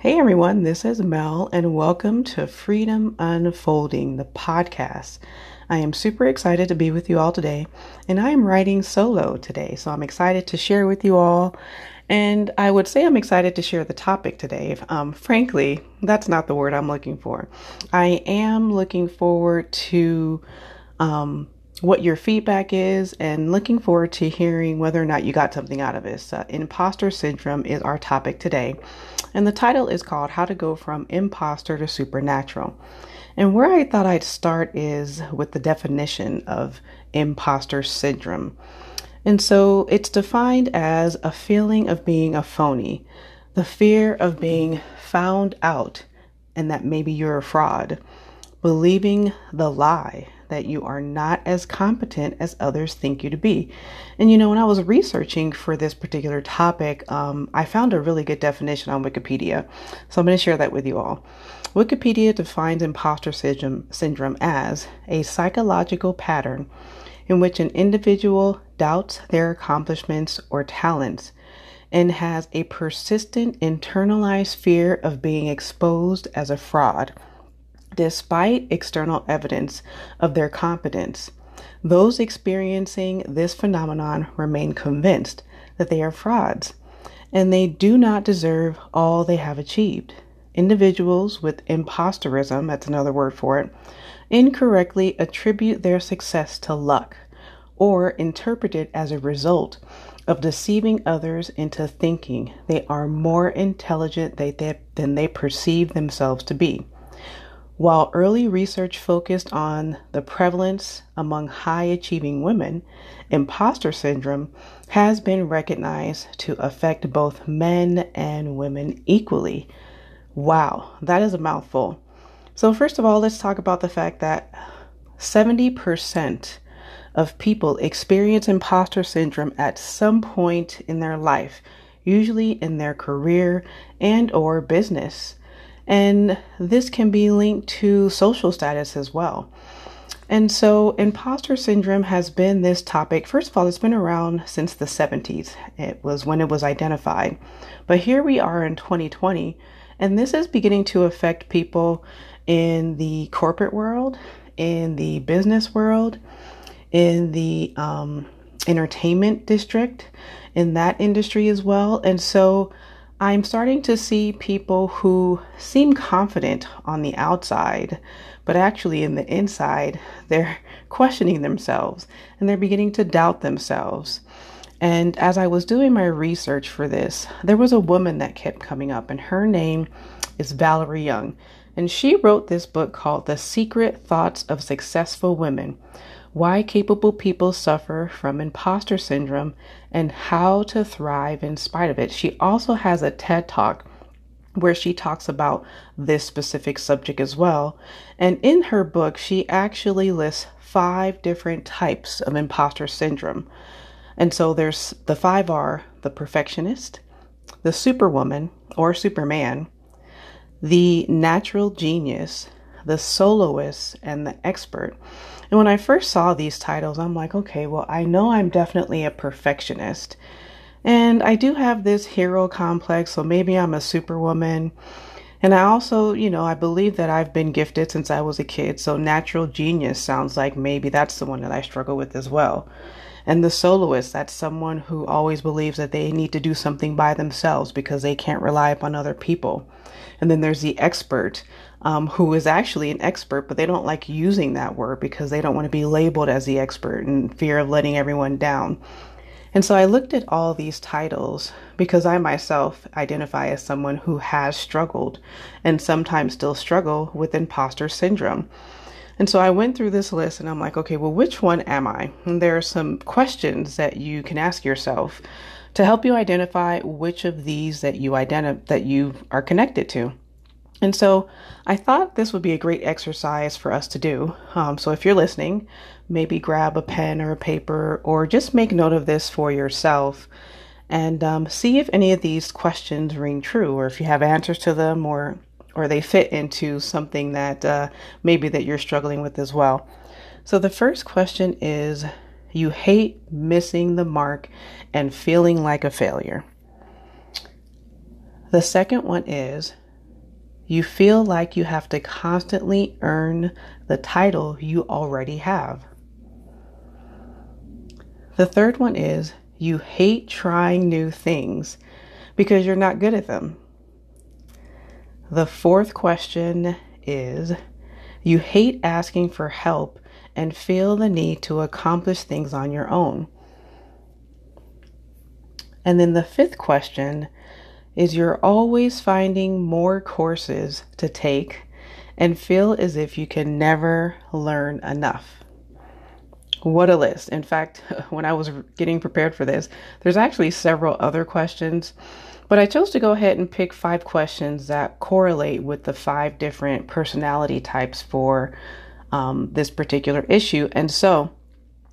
Hey everyone, this is Mel, and welcome to Freedom Unfolding, the podcast. I am super excited to be with you all today, and I am writing solo today, so I'm excited to share with you all. And I would say I'm excited to share the topic today. Um, frankly, that's not the word I'm looking for. I am looking forward to um, what your feedback is and looking forward to hearing whether or not you got something out of this. Uh, imposter syndrome is our topic today. And the title is called How to Go from Imposter to Supernatural. And where I thought I'd start is with the definition of imposter syndrome. And so it's defined as a feeling of being a phony, the fear of being found out and that maybe you're a fraud, believing the lie that you are not as competent as others think you to be. And you know, when I was researching for this particular topic, um, I found a really good definition on Wikipedia. So I'm going to share that with you all. Wikipedia defines imposter syndrome, syndrome as a psychological pattern in which an individual doubts their accomplishments or talents and has a persistent internalized fear of being exposed as a fraud despite external evidence of their competence. Those experiencing this phenomenon remain convinced that they are frauds and they do not deserve all they have achieved. Individuals with imposterism, that's another word for it, incorrectly attribute their success to luck or interpret it as a result of deceiving others into thinking they are more intelligent than they perceive themselves to be. While early research focused on the prevalence among high achieving women, imposter syndrome has been recognized to affect both men and women equally. Wow, that is a mouthful. So, first of all, let's talk about the fact that 70% of people experience imposter syndrome at some point in their life, usually in their career and or business. And this can be linked to social status as well. And so, imposter syndrome has been this topic. First of all, it's been around since the 70s. It was when it was identified. But here we are in 2020, and this is beginning to affect people in the corporate world, in the business world, in the um, entertainment district, in that industry as well. And so, I'm starting to see people who seem confident on the outside, but actually in the inside, they're questioning themselves and they're beginning to doubt themselves. And as I was doing my research for this, there was a woman that kept coming up, and her name is Valerie Young. And she wrote this book called The Secret Thoughts of Successful Women why capable people suffer from imposter syndrome, and how to thrive in spite of it. She also has a TED talk where she talks about this specific subject as well. And in her book, she actually lists five different types of imposter syndrome. And so there's the five are the perfectionist, the superwoman or superman, the natural genius, the soloist, and the expert. And when I first saw these titles, I'm like, okay, well, I know I'm definitely a perfectionist. And I do have this hero complex, so maybe I'm a superwoman. And I also, you know, I believe that I've been gifted since I was a kid. So natural genius sounds like maybe that's the one that I struggle with as well. And the soloist, that's someone who always believes that they need to do something by themselves because they can't rely upon other people. And then there's the expert, um, who is actually an expert, but they don't like using that word because they don't want to be labeled as the expert in fear of letting everyone down. And so I looked at all these titles because I myself identify as someone who has struggled and sometimes still struggle with imposter syndrome. And so I went through this list and I'm like, okay, well, which one am I? And there are some questions that you can ask yourself to help you identify which of these that you identify that you are connected to. And so I thought this would be a great exercise for us to do. Um, so if you're listening, maybe grab a pen or a paper or just make note of this for yourself and um, see if any of these questions ring true or if you have answers to them or or they fit into something that uh, maybe that you're struggling with as well. So the first question is you hate missing the mark and feeling like a failure. The second one is You feel like you have to constantly earn the title you already have. The third one is you hate trying new things because you're not good at them. The fourth question is you hate asking for help and feel the need to accomplish things on your own. And then the fifth question is you're always finding more courses to take and feel as if you can never learn enough. What a list. In fact, when I was getting prepared for this, there's actually several other questions, but I chose to go ahead and pick five questions that correlate with the five different personality types for um, this particular issue. And so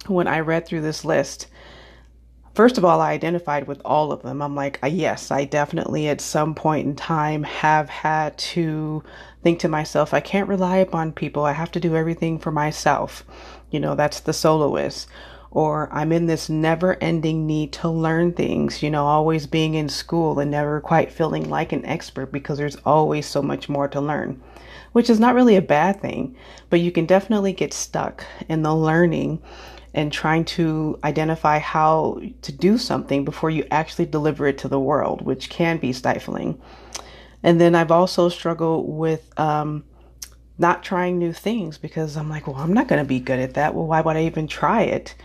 when I read through this list, First of all, I identified with all of them. I'm like, uh, yes, I definitely at some point in time have had to think to myself, I can't rely upon people. I have to do everything for myself. You know, that's the soloist. Or I'm in this never ending need to learn things, you know, always being in school and never quite feeling like an expert because there's always so much more to learn, which is not really a bad thing, but you can definitely get stuck in the learning and trying to identify how to do something before you actually deliver it to the world, which can be stifling. And then I've also struggled with um, not trying new things because I'm like, well, I'm not going to be good at that. Well, why would I even try it?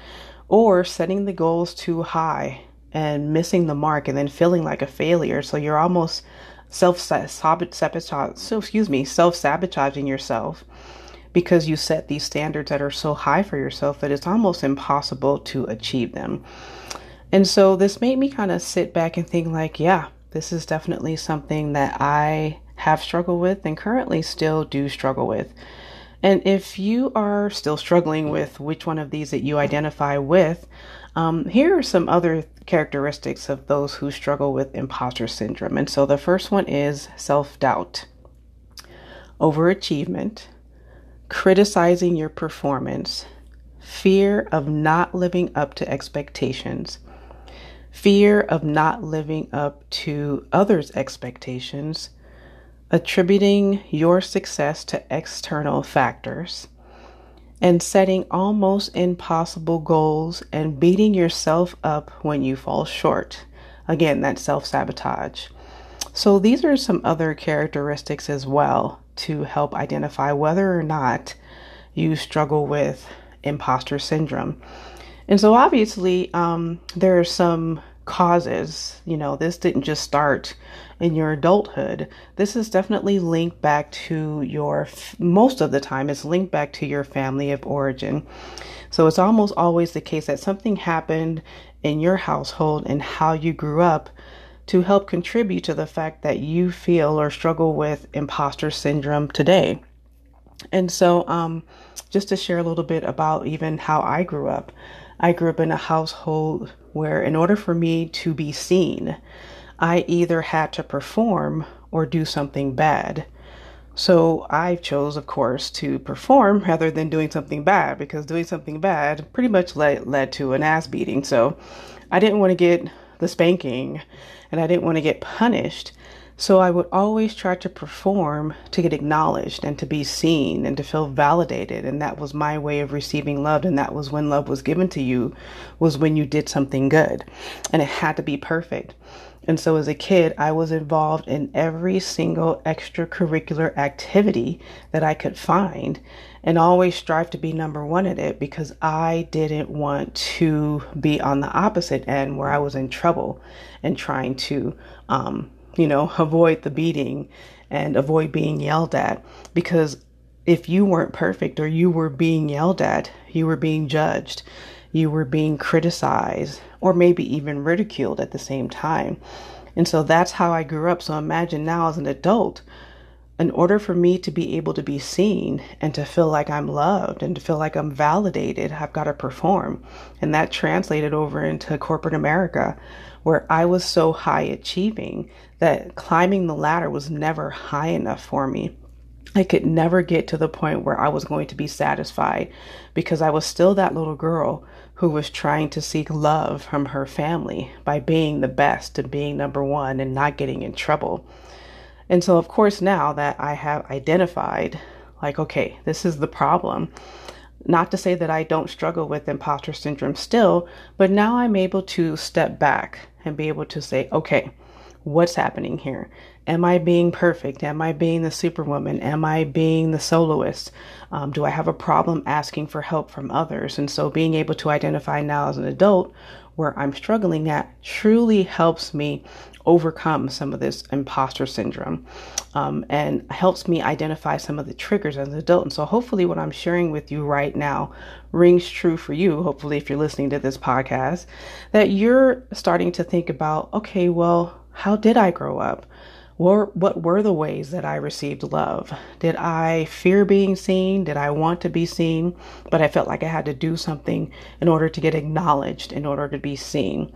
Or setting the goals too high and missing the mark and then feeling like a failure. So you're almost self sabotage, so excuse me, self sabotaging yourself because you set these standards that are so high for yourself that it's almost impossible to achieve them. And so this made me kind of sit back and think like, yeah, this is definitely something that I have struggled with and currently still do struggle with. And if you are still struggling with which one of these that you identify with, um, here are some other characteristics of those who struggle with imposter syndrome. And so the first one is self doubt, overachievement, criticizing your performance, fear of not living up to expectations, fear of not living up to others' expectations, attributing your success to external factors, and setting almost impossible goals and beating yourself up when you fall short. Again, that's self sabotage. So, these are some other characteristics as well to help identify whether or not you struggle with imposter syndrome. And so, obviously, um, there are some causes. You know, this didn't just start in your adulthood. This is definitely linked back to your, most of the time, it's linked back to your family of origin. So, it's almost always the case that something happened in your household and how you grew up to help contribute to the fact that you feel or struggle with imposter syndrome today. And so, um, just to share a little bit about even how I grew up, I grew up in a household where, in order for me to be seen, I either had to perform or do something bad. So I chose, of course, to perform rather than doing something bad because doing something bad pretty much led, led to an ass beating. So I didn't want to get the spanking and I didn't want to get punished. So I would always try to perform to get acknowledged and to be seen and to feel validated. And that was my way of receiving love. And that was when love was given to you, was when you did something good. And it had to be perfect. And so as a kid, I was involved in every single extracurricular activity that I could find and always strive to be number one at it because I didn't want to be on the opposite end where I was in trouble and trying to, um, you know, avoid the beating and avoid being yelled at because if you weren't perfect or you were being yelled at, you were being judged, you were being criticized, or maybe even ridiculed at the same time. And so that's how I grew up. So imagine now as an adult, in order for me to be able to be seen and to feel like I'm loved and to feel like I'm validated, I've got to perform. And that translated over into corporate America, where I was so high achieving that climbing the ladder was never high enough for me. I could never get to the point where I was going to be satisfied because I was still that little girl who was trying to seek love from her family by being the best and being number one and not getting in trouble. And so, of course, now that I have identified, like, okay, this is the problem, not to say that I don't struggle with imposter syndrome still, but now I'm able to step back and be able to say, okay, what's happening here? Am I being perfect? Am I being the superwoman? Am I being the soloist? Um, do I have a problem asking for help from others? And so being able to identify now as an adult where I'm struggling at truly helps me overcome some of this imposter syndrome um, and helps me identify some of the triggers as an adult. And so, hopefully, what I'm sharing with you right now rings true for you. Hopefully, if you're listening to this podcast, that you're starting to think about okay, well, how did I grow up? Or what were the ways that I received love? Did I fear being seen? Did I want to be seen? But I felt like I had to do something in order to get acknowledged, in order to be seen.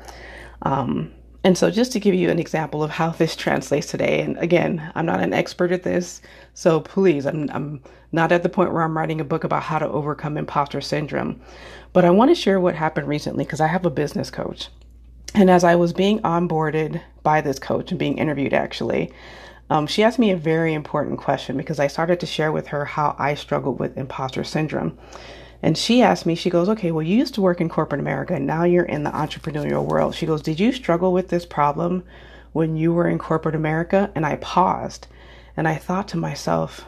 Um, and so, just to give you an example of how this translates today, and again, I'm not an expert at this, so please, I'm, I'm not at the point where I'm writing a book about how to overcome imposter syndrome. But I want to share what happened recently because I have a business coach. And as I was being onboarded by this coach and being interviewed, actually, um, she asked me a very important question because I started to share with her how I struggled with imposter syndrome. And she asked me, she goes, okay, well, you used to work in corporate America and now you're in the entrepreneurial world. She goes, did you struggle with this problem when you were in corporate America? And I paused and I thought to myself,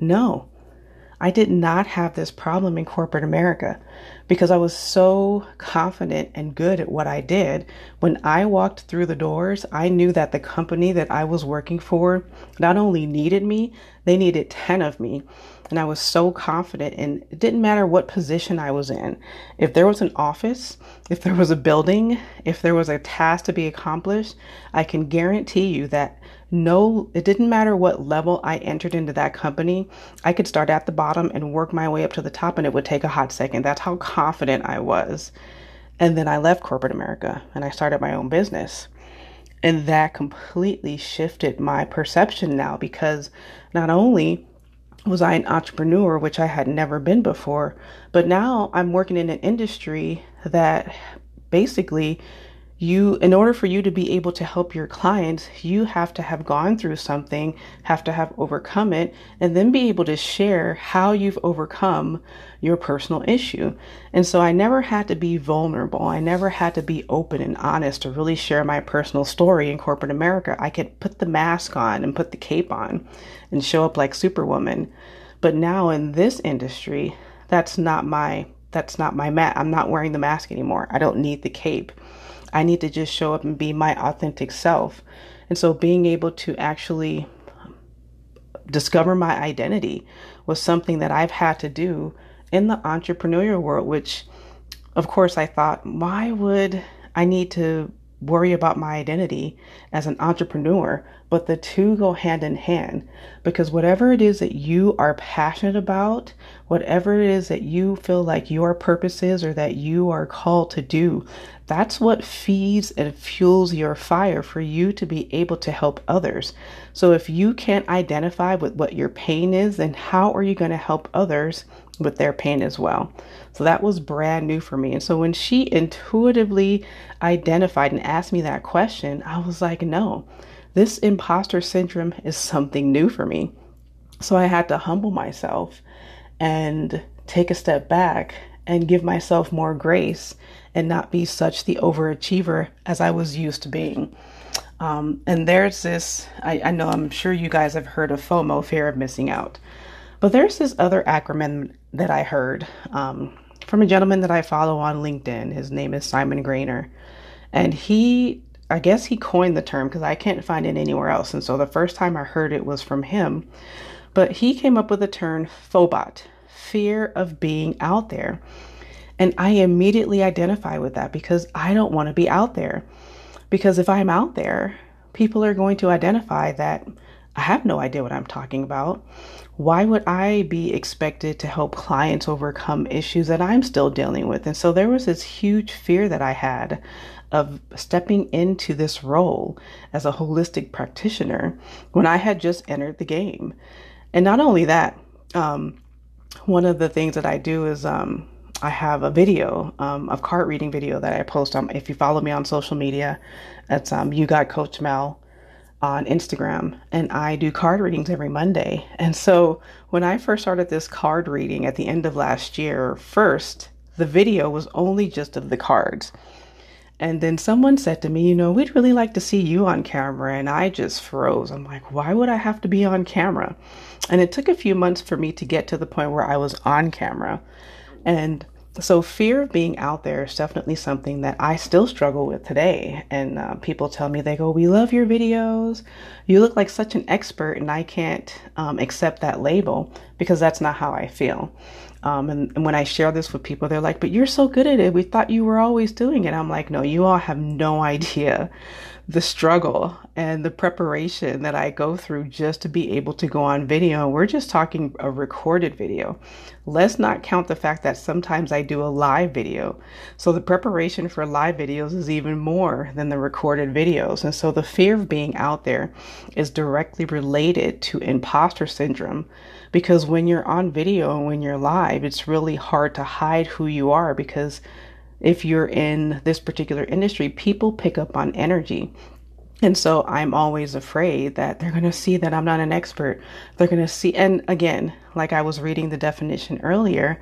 no, I did not have this problem in corporate America because I was so confident and good at what I did. When I walked through the doors, I knew that the company that I was working for not only needed me, they needed 10 of me. And I was so confident, and it didn't matter what position I was in. If there was an office, if there was a building, if there was a task to be accomplished, I can guarantee you that no, it didn't matter what level I entered into that company. I could start at the bottom and work my way up to the top, and it would take a hot second. That's how confident I was. And then I left corporate America and I started my own business. And that completely shifted my perception now because not only was I an entrepreneur, which I had never been before. But now I'm working in an industry that basically you in order for you to be able to help your clients you have to have gone through something have to have overcome it and then be able to share how you've overcome your personal issue. And so i never had to be vulnerable. I never had to be open and honest to really share my personal story in corporate america. I could put the mask on and put the cape on and show up like superwoman. But now in this industry that's not my that's not my mat. I'm not wearing the mask anymore. I don't need the cape I need to just show up and be my authentic self. And so being able to actually discover my identity was something that I've had to do in the entrepreneurial world, which of course I thought, why would I need to worry about my identity as an entrepreneur, but the two go hand in hand because whatever it is that you are passionate about, whatever it is that you feel like your purpose is or that you are called to do, that's what feeds and fuels your fire for you to be able to help others. So if you can't identify with what your pain is, then how are you going to help others with their pain as well? So that was brand new for me. And so when she intuitively identified and asked me that question, I was like, no, this imposter syndrome is something new for me. So I had to humble myself and take a step back and give myself more grace and not be such the overachiever as I was used to being. Um, and there's this, I, I know I'm sure you guys have heard of FOMO, fear of missing out. But there's this other acronym that I heard um, from a gentleman that I follow on LinkedIn. His name is Simon Grainer. And he, I guess he coined the term because I can't find it anywhere else. And so the first time I heard it was from him. But he came up with the term phobot, fear of being out there. And I immediately identify with that because I don't want to be out there. Because if I'm out there, people are going to identify that I have no idea what I'm talking about. Why would I be expected to help clients overcome issues that I'm still dealing with? And so there was this huge fear that I had of stepping into this role as a holistic practitioner when I had just entered the game. And not only that, um, one of the things that I do is um, I have a video, um, a card reading video that I post on. If you follow me on social media, it's um, you got Coach Mel on Instagram and I do card readings every Monday. And so when I first started this card reading at the end of last year, first, the video was only just of the cards. And then someone said to me, You know, we'd really like to see you on camera. And I just froze. I'm like, Why would I have to be on camera? And it took a few months for me to get to the point where I was on camera. And so, fear of being out there is definitely something that I still struggle with today. And uh, people tell me, they go, We love your videos. You look like such an expert. And I can't um, accept that label because that's not how I feel. Um, and, and, when I share this with people, they're like, but you're so good at it. We thought you were always doing it. I'm like, no, you all have no idea the struggle and the preparation that I go through just to be able to go on video. We're just talking a recorded video. Let's not count the fact that sometimes I do a live video. So the preparation for live videos is even more than the recorded videos. And so the fear of being out there is directly related to imposter syndrome because when you're on video and when you're live, it's really hard to hide who you are because if you're in this particular industry, people pick up on energy. And so I'm always afraid that they're going to see that I'm not an expert. They're going to see, and again, like I was reading the definition earlier,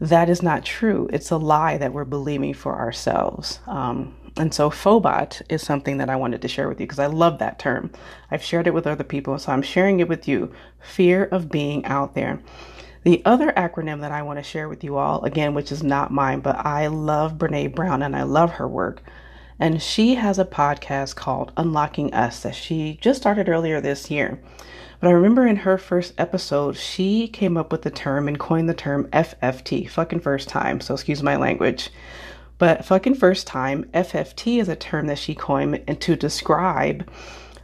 that is not true. It's a lie that we're believing for ourselves. Um, and so phobot is something that I wanted to share with you because I love that term. I've shared it with other people, so I'm sharing it with you. Fear of being out there. The other acronym that I want to share with you all, again, which is not mine, but I love Brene Brown and I love her work. And she has a podcast called Unlocking Us that she just started earlier this year. But I remember in her first episode, she came up with the term and coined the term FFT, fucking first time. So excuse my language. But fucking first time, FFT is a term that she coined to describe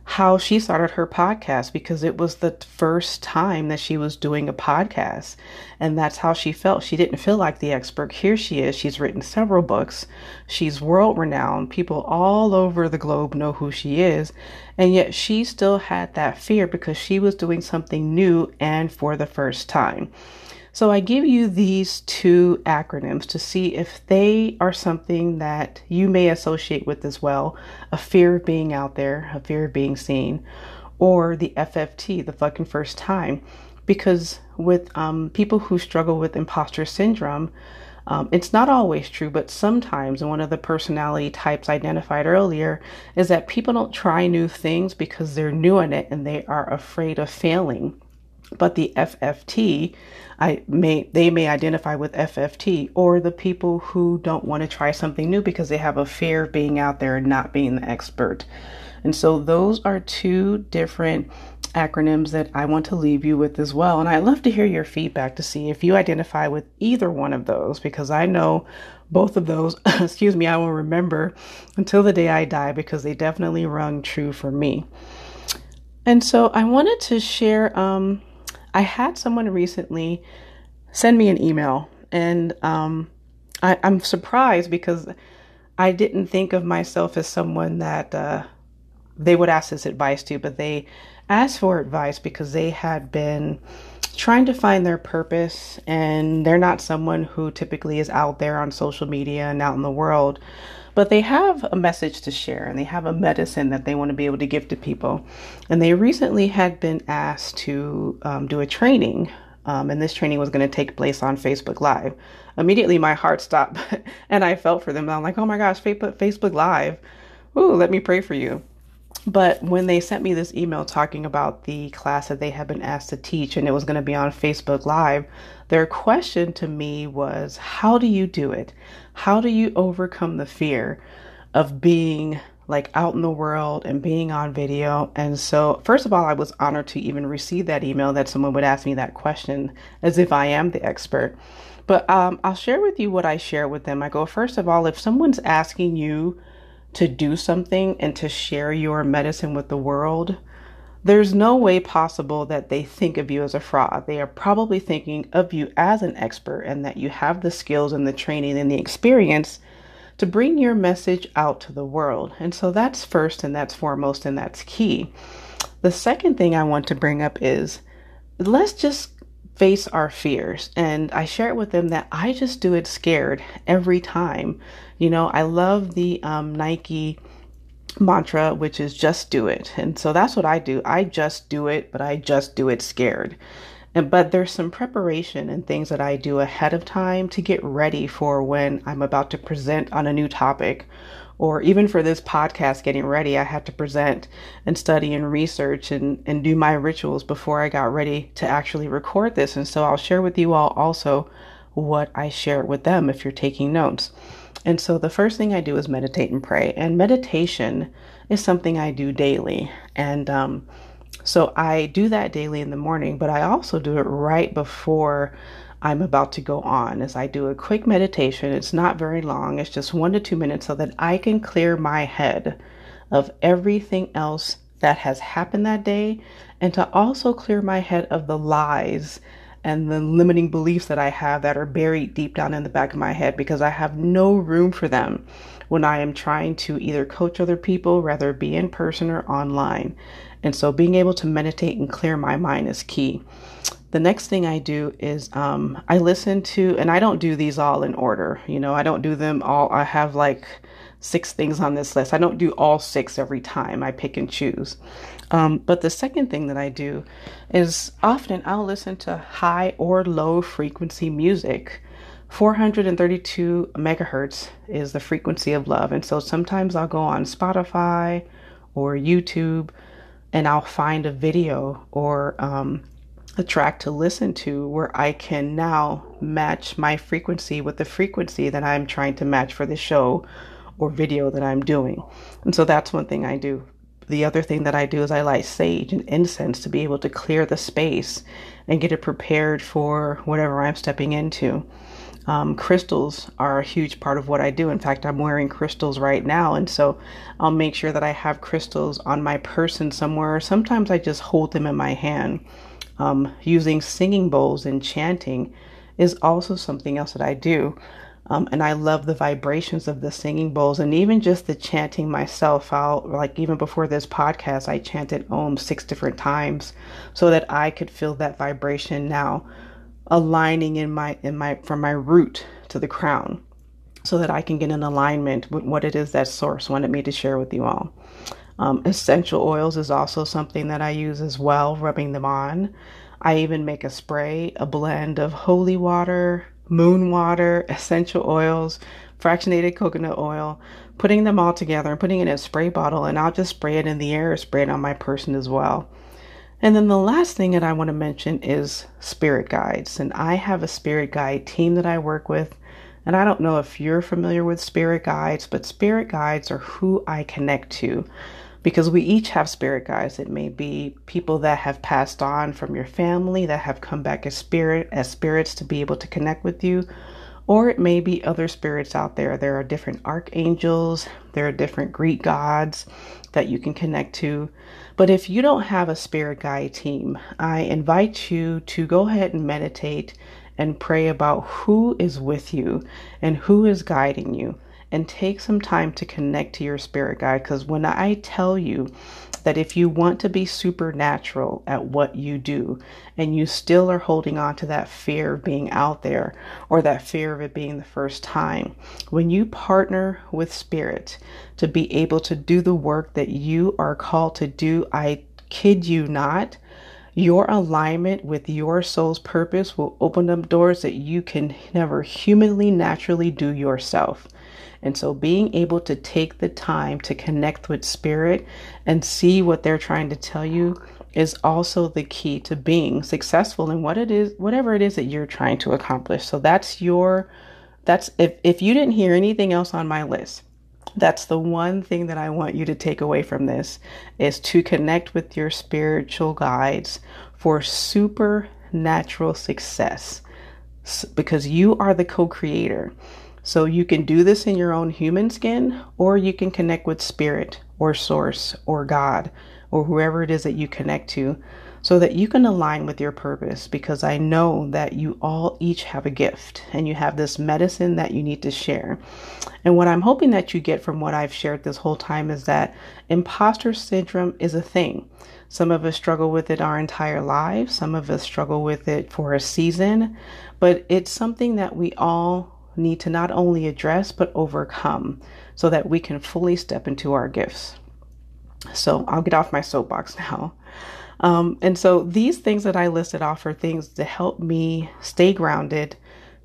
how she started her podcast because it was the first time that she was doing a podcast. And that's how she felt. She didn't feel like the expert. Here she is. She's written several books. She's world renowned. People all over the globe know who she is. And yet she still had that fear because she was doing something new and for the first time. So I give you these two acronyms to see if they are something that you may associate with as well a fear of being out there, a fear of being seen, or the FFT, the fucking first time. Because with um, people who struggle with imposter syndrome, um, it's not always true, but sometimes, and one of the personality types identified earlier is that people don't try new things because they're new in it and they are afraid of failing. But the FFT, I may they may identify with FFT or the people who don't want to try something new because they have a fear of being out there and not being the expert. And so those are two different acronyms that I want to leave you with as well. And I'd love to hear your feedback to see if you identify with either one of those because I know both of those, excuse me, I will remember until the day I die because they definitely rung true for me. And so I wanted to share um, I had someone recently send me an email, and um, I, am surprised because I didn't think of myself as someone that uh, they would ask this advice to, but they asked for advice because they had been trying to find their purpose and they're not someone who typically is out there on social media and out in the world but they have a message to share and they have a medicine that they want to be able to give to people. And they recently had been asked to um, do a training, um, and this training was going to take place on Facebook Live. Immediately, my heart stopped and I felt for them. I'm like, oh my gosh, Facebook Live. Ooh, let me pray for you. But when they sent me this email talking about the class that they had been asked to teach and it was going to be on Facebook Live, their question to me was, How do you do it? How do you overcome the fear of being like out in the world and being on video? And so, first of all, I was honored to even receive that email that someone would ask me that question as if I am the expert. But um, I'll share with you what I share with them. I go, first of all, if someone's asking you, to do something and to share your medicine with the world, there's no way possible that they think of you as a fraud. They are probably thinking of you as an expert and that you have the skills and the training and the experience to bring your message out to the world. And so that's first and that's foremost and that's key. The second thing I want to bring up is let's just face our fears. And I share it with them that I just do it scared every time. You know, I love the um, Nike mantra, which is just do it. And so that's what I do. I just do it, but I just do it scared. And, but there's some preparation and things that I do ahead of time to get ready for when I'm about to present on a new topic. Or even for this podcast getting ready, I had to present and study and research and, and do my rituals before I got ready to actually record this. And so I'll share with you all also what I share with them if you're taking notes. And so the first thing I do is meditate and pray. And meditation is something I do daily. And um, so I do that daily in the morning, but I also do it right before I'm about to go on as I do a quick meditation. It's not very long. It's just 1 to 2 minutes so that I can clear my head of everything else that has happened that day and to also clear my head of the lies and the limiting beliefs that I have that are buried deep down in the back of my head because I have no room for them when I am trying to either coach other people, whether be in person or online. And so being able to meditate and clear my mind is key. The next thing I do is um, I listen to, and I don't do these all in order. You know, I don't do them all. I have like six things on this list. I don't do all six every time. I pick and choose. Um, but the second thing that I do is often I'll listen to high or low frequency music. 432 megahertz is the frequency of love. And so sometimes I'll go on Spotify or YouTube and I'll find a video or um, a track to listen to where I can now match my frequency with the frequency that I'm trying to match for the show or video that I'm doing. And so that's one thing I do the other thing that I do is I light sage and incense to be able to clear the space and get it prepared for whatever I'm stepping into. Um, crystals are a huge part of what I do. In fact, I'm wearing crystals right now, and so I'll make sure that I have crystals on my person somewhere. Sometimes I just hold them in my hand. Um, using singing bowls and chanting is also something else that I do. Um, and I love the vibrations of the singing bowls and even just the chanting myself. I'll like even before this podcast, I chanted Om six different times so that I could feel that vibration now aligning in my in my from my root to the crown so that I can get in alignment with what it is that source wanted me to share with you all. Um, essential oils is also something that I use as well, rubbing them on. I even make a spray, a blend of holy water, moon water, essential oils, fractionated coconut oil, putting them all together and putting it in a spray bottle, and I'll just spray it in the air, or spray it on my person as well. And then the last thing that I want to mention is spirit guides. And I have a spirit guide team that I work with. And I don't know if you're familiar with spirit guides, but spirit guides are who I connect to because we each have spirit guides. It may be people that have passed on from your family that have come back as spirit as spirits to be able to connect with you, or it may be other spirits out there. There are different archangels, there are different Greek gods that you can connect to. But if you don't have a spirit guide team, I invite you to go ahead and meditate and pray about who is with you and who is guiding you and take some time to connect to your spirit guide. Because when I tell you that if you want to be supernatural at what you do and you still are holding on to that fear of being out there or that fear of it being the first time, when you partner with spirit to be able to do the work that you are called to do, I kid you not. Your alignment with your soul's purpose will open up doors that you can never humanly naturally do yourself. And so being able to take the time to connect with spirit and see what they're trying to tell you is also the key to being successful in what it is whatever it is that you're trying to accomplish. So that's your that's if if you didn't hear anything else on my list, that's the one thing that I want you to take away from this is to connect with your spiritual guides for supernatural success because you are the co-creator. So you can do this in your own human skin, or you can connect with spirit or source or God or whoever it is that you connect to so that you can align with your purpose because I know that you all each have a gift and you have this medicine that you need to share. And what I'm hoping that you get from what I've shared this whole time is that imposter syndrome is a thing. Some of us struggle with it our entire lives, some of us struggle with it for a season, but it's something that we all need to not only address but overcome so that we can fully step into our gifts. So I'll get off my soapbox now. Um, and so these things that I listed off are things to help me stay grounded,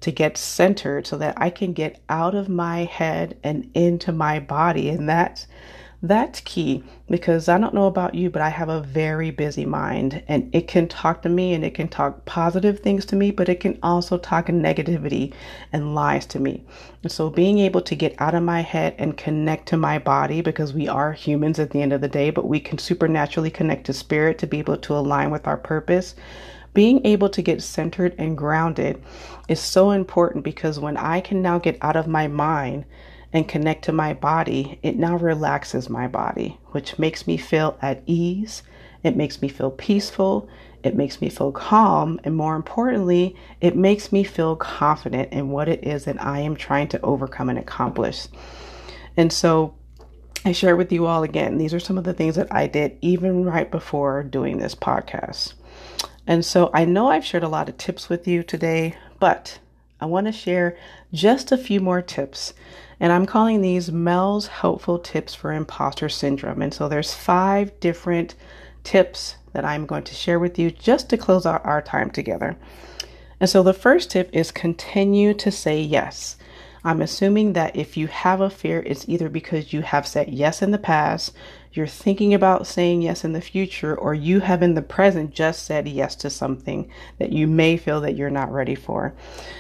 to get centered so that I can get out of my head and into my body. And that's that's key because I don't know about you, but I have a very busy mind and it can talk to me and it can talk positive things to me, but it can also talk negativity and lies to me. And so being able to get out of my head and connect to my body because we are humans at the end of the day, but we can supernaturally connect to spirit to be able to align with our purpose. Being able to get centered and grounded is so important because when I can now get out of my mind and connect to my body, it now relaxes my body, which makes me feel at ease. It makes me feel peaceful. It makes me feel calm. And more importantly, it makes me feel confident in what it is that I am trying to overcome and accomplish. And so I share with you all again, these are some of the things that I did even right before doing this podcast. And so I know I've shared a lot of tips with you today, but I want to share just a few more tips and I'm calling these Mel's helpful tips for imposter syndrome. And so there's five different tips that I'm going to share with you just to close out our time together. And so the first tip is continue to say yes. I'm assuming that if you have a fear, it's either because you have said yes in the past, you're thinking about saying yes in the future, or you have in the present just said yes to something that you may feel that you're not ready for.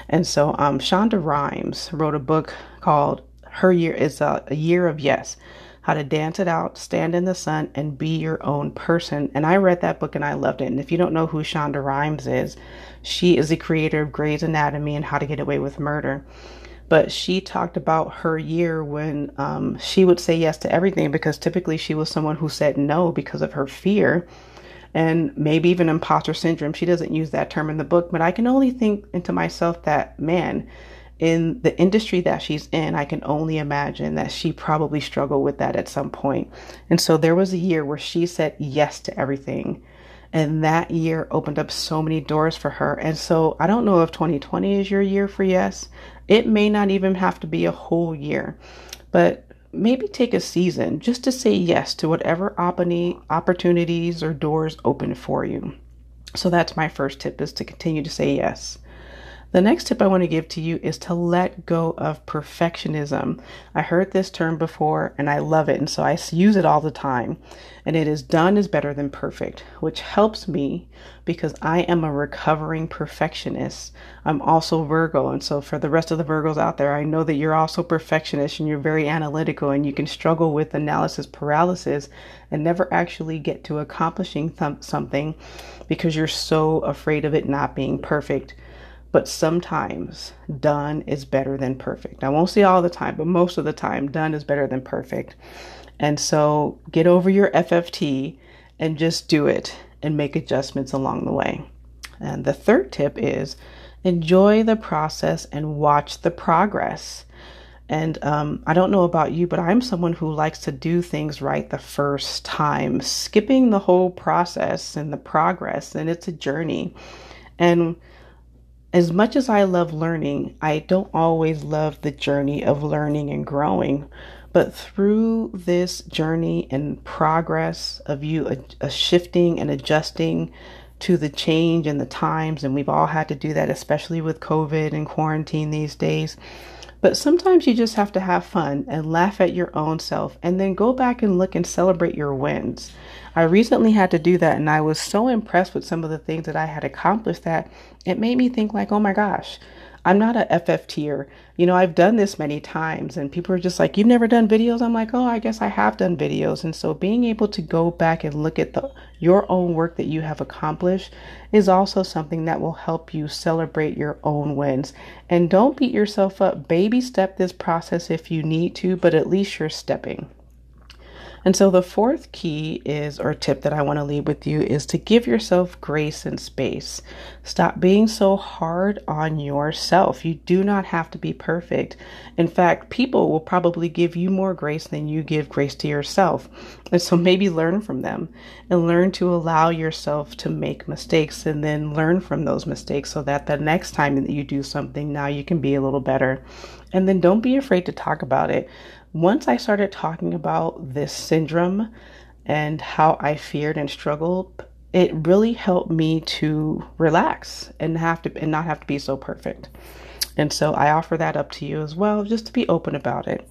And so um, Shonda Rhimes wrote a book called her year is a, a year of yes how to dance it out, stand in the sun, and be your own person. And I read that book and I loved it. And if you don't know who Shonda Rhimes is, she is the creator of Grey's Anatomy and How to Get Away with Murder. But she talked about her year when um, she would say yes to everything because typically she was someone who said no because of her fear and maybe even imposter syndrome. She doesn't use that term in the book, but I can only think into myself that, man, in the industry that she's in, I can only imagine that she probably struggled with that at some point. And so there was a year where she said yes to everything. And that year opened up so many doors for her. And so I don't know if 2020 is your year for yes. It may not even have to be a whole year, but maybe take a season just to say yes to whatever opportunities or doors open for you. So that's my first tip is to continue to say yes. The next tip I want to give to you is to let go of perfectionism. I heard this term before and I love it, and so I use it all the time. And it is done is better than perfect, which helps me because I am a recovering perfectionist. I'm also Virgo, and so for the rest of the Virgos out there, I know that you're also perfectionist and you're very analytical and you can struggle with analysis paralysis and never actually get to accomplishing th- something because you're so afraid of it not being perfect but sometimes done is better than perfect. I won't say all the time, but most of the time, done is better than perfect. And so get over your FFT and just do it and make adjustments along the way. And the third tip is enjoy the process and watch the progress. And um, I don't know about you, but I'm someone who likes to do things right the first time, skipping the whole process and the progress. And it's a journey. And as much as I love learning, I don't always love the journey of learning and growing. But through this journey and progress of you a, a shifting and adjusting to the change and the times, and we've all had to do that, especially with COVID and quarantine these days. But sometimes you just have to have fun and laugh at your own self and then go back and look and celebrate your wins. I recently had to do that and I was so impressed with some of the things that I had accomplished that it made me think like, "Oh my gosh, I'm not a FFTer. You know, I've done this many times and people are just like, "You've never done videos?" I'm like, "Oh, I guess I have done videos." And so being able to go back and look at the your own work that you have accomplished is also something that will help you celebrate your own wins. And don't beat yourself up. Baby step this process if you need to, but at least you're stepping. And so the fourth key is, or tip that I want to leave with you, is to give yourself grace and space. Stop being so hard on yourself. You do not have to be perfect. In fact, people will probably give you more grace than you give grace to yourself. And so maybe learn from them and learn to allow yourself to make mistakes and then learn from those mistakes so that the next time that you do something, now you can be a little better. And then don't be afraid to talk about it once I started talking about this syndrome and how I feared and struggled, it really helped me to relax and have to and not have to be so perfect. And so I offer that up to you as well, just to be open about it.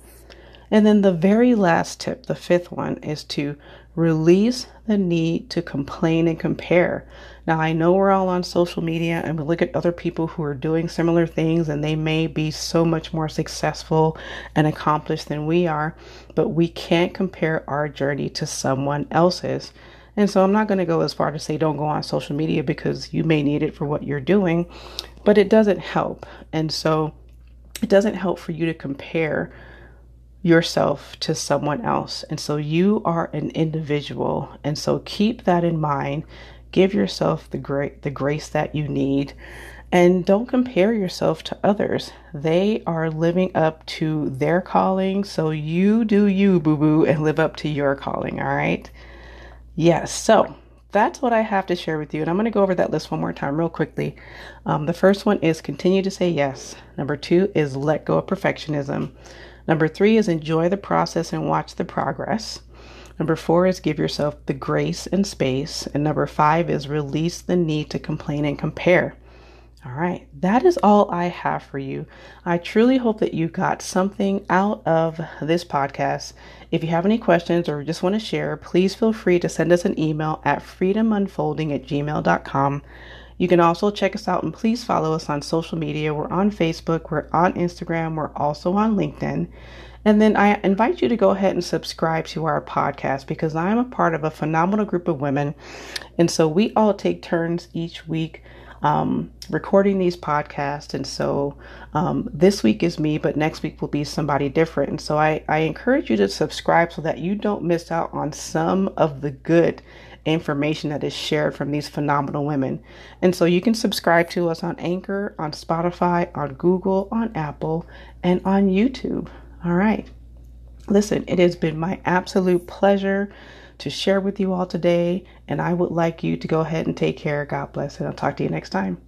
And then the very last tip, the fifth one, is to release the need to complain and compare. Now, I know we're all on social media and we look at other people who are doing similar things and they may be so much more successful and accomplished than we are, but we can't compare our journey to someone else's. And so I'm not going to go as far to say don't go on social media because you may need it for what you're doing, but it doesn't help. And so it doesn't help for you to compare yourself to someone else. And so you are an individual. And so keep that in mind. Give yourself the great the grace that you need. And don't compare yourself to others. They are living up to their calling. So you do you, boo boo, and live up to your calling. All right. Yes. So that's what I have to share with you. And I'm going to go over that list one more time, real quickly. Um, the first one is continue to say yes. Number two is let go of perfectionism. Number three is enjoy the process and watch the progress. Number four is give yourself the grace and space. And number five is release the need to complain and compare. All right, that is all I have for you. I truly hope that you got something out of this podcast. If you have any questions or just want to share, please feel free to send us an email at freedomunfolding at gmail.com. You can also check us out and please follow us on social media. We're on Facebook, we're on Instagram, we're also on LinkedIn. And then I invite you to go ahead and subscribe to our podcast because I am a part of a phenomenal group of women. And so we all take turns each week um, recording these podcasts. And so um, this week is me, but next week will be somebody different. And so I, I encourage you to subscribe so that you don't miss out on some of the good information that is shared from these phenomenal women. And so you can subscribe to us on Anchor, on Spotify, on Google, on Apple, and on YouTube. All right. Listen, it has been my absolute pleasure to share with you all today, and I would like you to go ahead and take care. God bless, and I'll talk to you next time.